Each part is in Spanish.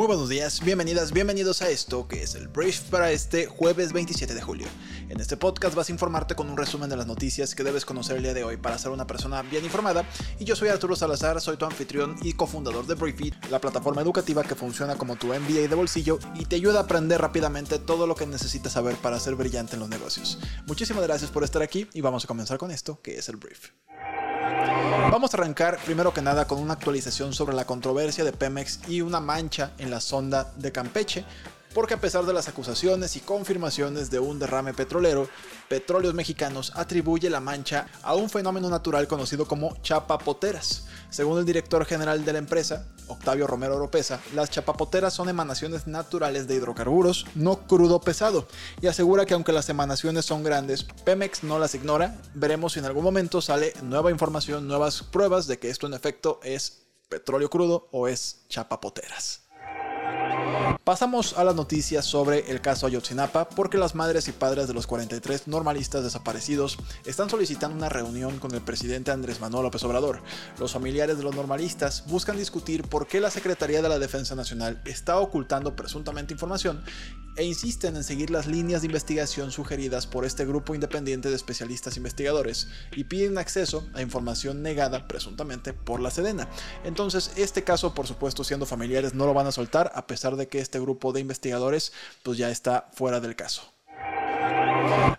Muy buenos días, bienvenidas, bienvenidos a esto que es el brief para este jueves 27 de julio. En este podcast vas a informarte con un resumen de las noticias que debes conocer el día de hoy para ser una persona bien informada. Y yo soy Arturo Salazar, soy tu anfitrión y cofundador de Briefy, la plataforma educativa que funciona como tu MBA de bolsillo y te ayuda a aprender rápidamente todo lo que necesitas saber para ser brillante en los negocios. Muchísimas gracias por estar aquí y vamos a comenzar con esto que es el brief. Vamos a arrancar primero que nada con una actualización sobre la controversia de Pemex y una mancha en la sonda de Campeche, porque a pesar de las acusaciones y confirmaciones de un derrame petrolero, Petróleos Mexicanos atribuye la mancha a un fenómeno natural conocido como chapapoteras. Según el director general de la empresa, Octavio Romero Oropesa, las chapapoteras son emanaciones naturales de hidrocarburos, no crudo pesado, y asegura que aunque las emanaciones son grandes, Pemex no las ignora. Veremos si en algún momento sale nueva información, nuevas pruebas de que esto en efecto es petróleo crudo o es chapapoteras. Pasamos a las noticias sobre el caso Ayotzinapa porque las madres y padres de los 43 normalistas desaparecidos están solicitando una reunión con el presidente Andrés Manuel López Obrador. Los familiares de los normalistas buscan discutir por qué la Secretaría de la Defensa Nacional está ocultando presuntamente información e insisten en seguir las líneas de investigación sugeridas por este grupo independiente de especialistas investigadores y piden acceso a información negada presuntamente por la Sedena. Entonces, este caso, por supuesto, siendo familiares, no lo van a soltar a pesar de que este grupo de investigadores pues ya está fuera del caso.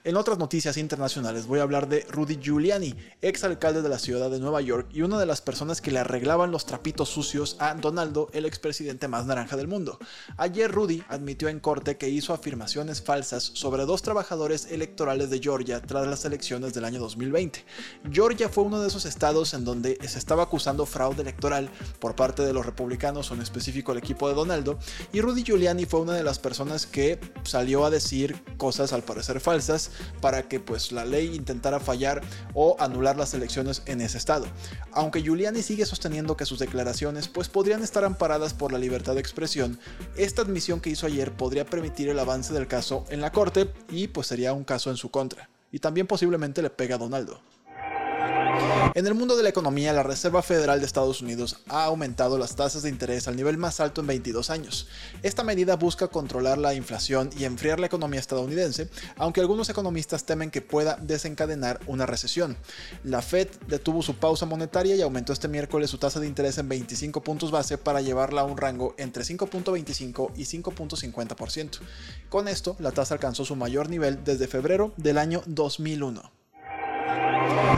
En otras noticias internacionales voy a hablar de Rudy Giuliani, ex alcalde de la ciudad de Nueva York y una de las personas que le arreglaban los trapitos sucios a Donaldo, el expresidente más naranja del mundo. Ayer Rudy admitió en corte que hizo afirmaciones falsas sobre dos trabajadores electorales de Georgia tras las elecciones del año 2020. Georgia fue uno de esos estados en donde se estaba acusando fraude electoral por parte de los republicanos o en específico el equipo de Donaldo y Rudy Giuliani fue una de las personas que salió a decir cosas al parecer falsas para que pues la ley intentara fallar o anular las elecciones en ese estado. Aunque Giuliani sigue sosteniendo que sus declaraciones pues podrían estar amparadas por la libertad de expresión, esta admisión que hizo ayer podría permitir el avance del caso en la corte y pues sería un caso en su contra. Y también posiblemente le pega a Donaldo. En el mundo de la economía, la Reserva Federal de Estados Unidos ha aumentado las tasas de interés al nivel más alto en 22 años. Esta medida busca controlar la inflación y enfriar la economía estadounidense, aunque algunos economistas temen que pueda desencadenar una recesión. La Fed detuvo su pausa monetaria y aumentó este miércoles su tasa de interés en 25 puntos base para llevarla a un rango entre 5.25 y 5.50%. Con esto, la tasa alcanzó su mayor nivel desde febrero del año 2001.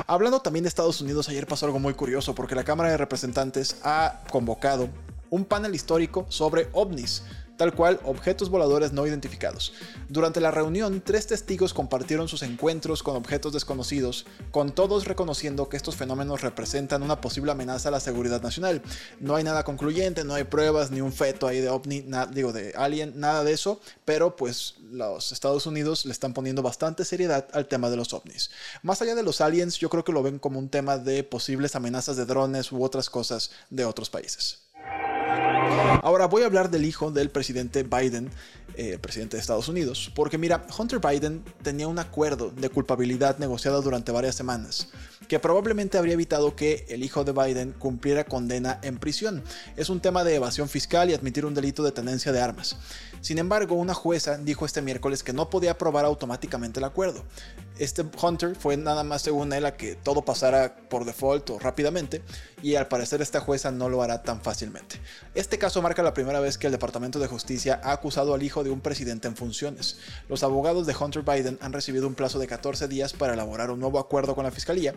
Hablando también de Estados Unidos, ayer pasó algo muy curioso porque la Cámara de Representantes ha convocado un panel histórico sobre ovnis tal cual objetos voladores no identificados. Durante la reunión, tres testigos compartieron sus encuentros con objetos desconocidos, con todos reconociendo que estos fenómenos representan una posible amenaza a la seguridad nacional. No hay nada concluyente, no hay pruebas, ni un feto ahí de ovni, digo, de alien, nada de eso, pero pues los Estados Unidos le están poniendo bastante seriedad al tema de los ovnis. Más allá de los aliens, yo creo que lo ven como un tema de posibles amenazas de drones u otras cosas de otros países. Ahora voy a hablar del hijo del presidente Biden, eh, presidente de Estados Unidos, porque mira, Hunter Biden tenía un acuerdo de culpabilidad negociado durante varias semanas, que probablemente habría evitado que el hijo de Biden cumpliera condena en prisión. Es un tema de evasión fiscal y admitir un delito de tenencia de armas. Sin embargo, una jueza dijo este miércoles que no podía aprobar automáticamente el acuerdo. Este Hunter fue nada más según él a que todo pasara por default o rápidamente, y al parecer esta jueza no lo hará tan fácilmente. Este caso marca la primera vez que el Departamento de Justicia ha acusado al hijo de un presidente en funciones. Los abogados de Hunter Biden han recibido un plazo de 14 días para elaborar un nuevo acuerdo con la fiscalía,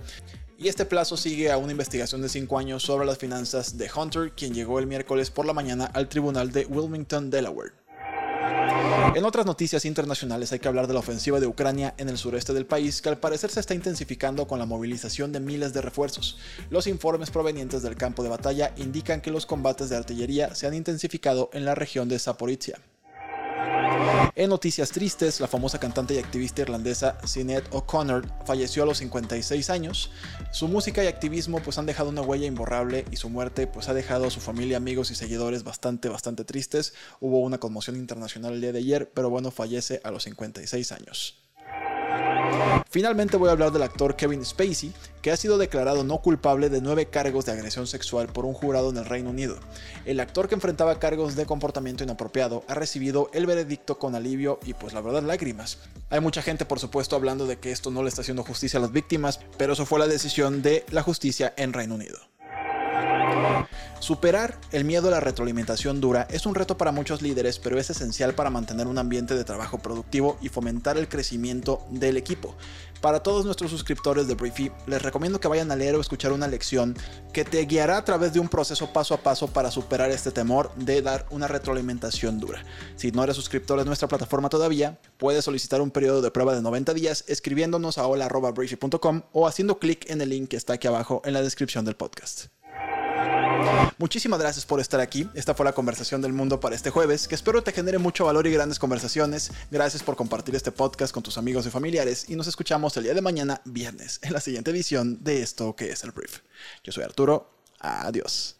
y este plazo sigue a una investigación de 5 años sobre las finanzas de Hunter, quien llegó el miércoles por la mañana al tribunal de Wilmington, Delaware. En otras noticias internacionales hay que hablar de la ofensiva de Ucrania en el sureste del país, que al parecer se está intensificando con la movilización de miles de refuerzos. Los informes provenientes del campo de batalla indican que los combates de artillería se han intensificado en la región de Zaporizhia. En noticias tristes, la famosa cantante y activista irlandesa Sinead O'Connor falleció a los 56 años. Su música y activismo pues han dejado una huella imborrable y su muerte pues ha dejado a su familia, amigos y seguidores bastante bastante tristes. Hubo una conmoción internacional el día de ayer, pero bueno, fallece a los 56 años. Finalmente voy a hablar del actor Kevin Spacey, que ha sido declarado no culpable de nueve cargos de agresión sexual por un jurado en el Reino Unido. El actor que enfrentaba cargos de comportamiento inapropiado ha recibido el veredicto con alivio y pues la verdad lágrimas. Hay mucha gente por supuesto hablando de que esto no le está haciendo justicia a las víctimas, pero eso fue la decisión de la justicia en Reino Unido. Superar el miedo a la retroalimentación dura es un reto para muchos líderes, pero es esencial para mantener un ambiente de trabajo productivo y fomentar el crecimiento del equipo. Para todos nuestros suscriptores de Briefy, les recomiendo que vayan a leer o escuchar una lección que te guiará a través de un proceso paso a paso para superar este temor de dar una retroalimentación dura. Si no eres suscriptor de nuestra plataforma todavía, puedes solicitar un periodo de prueba de 90 días escribiéndonos a hola.briefy.com o haciendo clic en el link que está aquí abajo en la descripción del podcast. Muchísimas gracias por estar aquí. Esta fue la conversación del mundo para este jueves, que espero te genere mucho valor y grandes conversaciones. Gracias por compartir este podcast con tus amigos y familiares y nos escuchamos el día de mañana, viernes, en la siguiente edición de esto que es el brief. Yo soy Arturo. Adiós.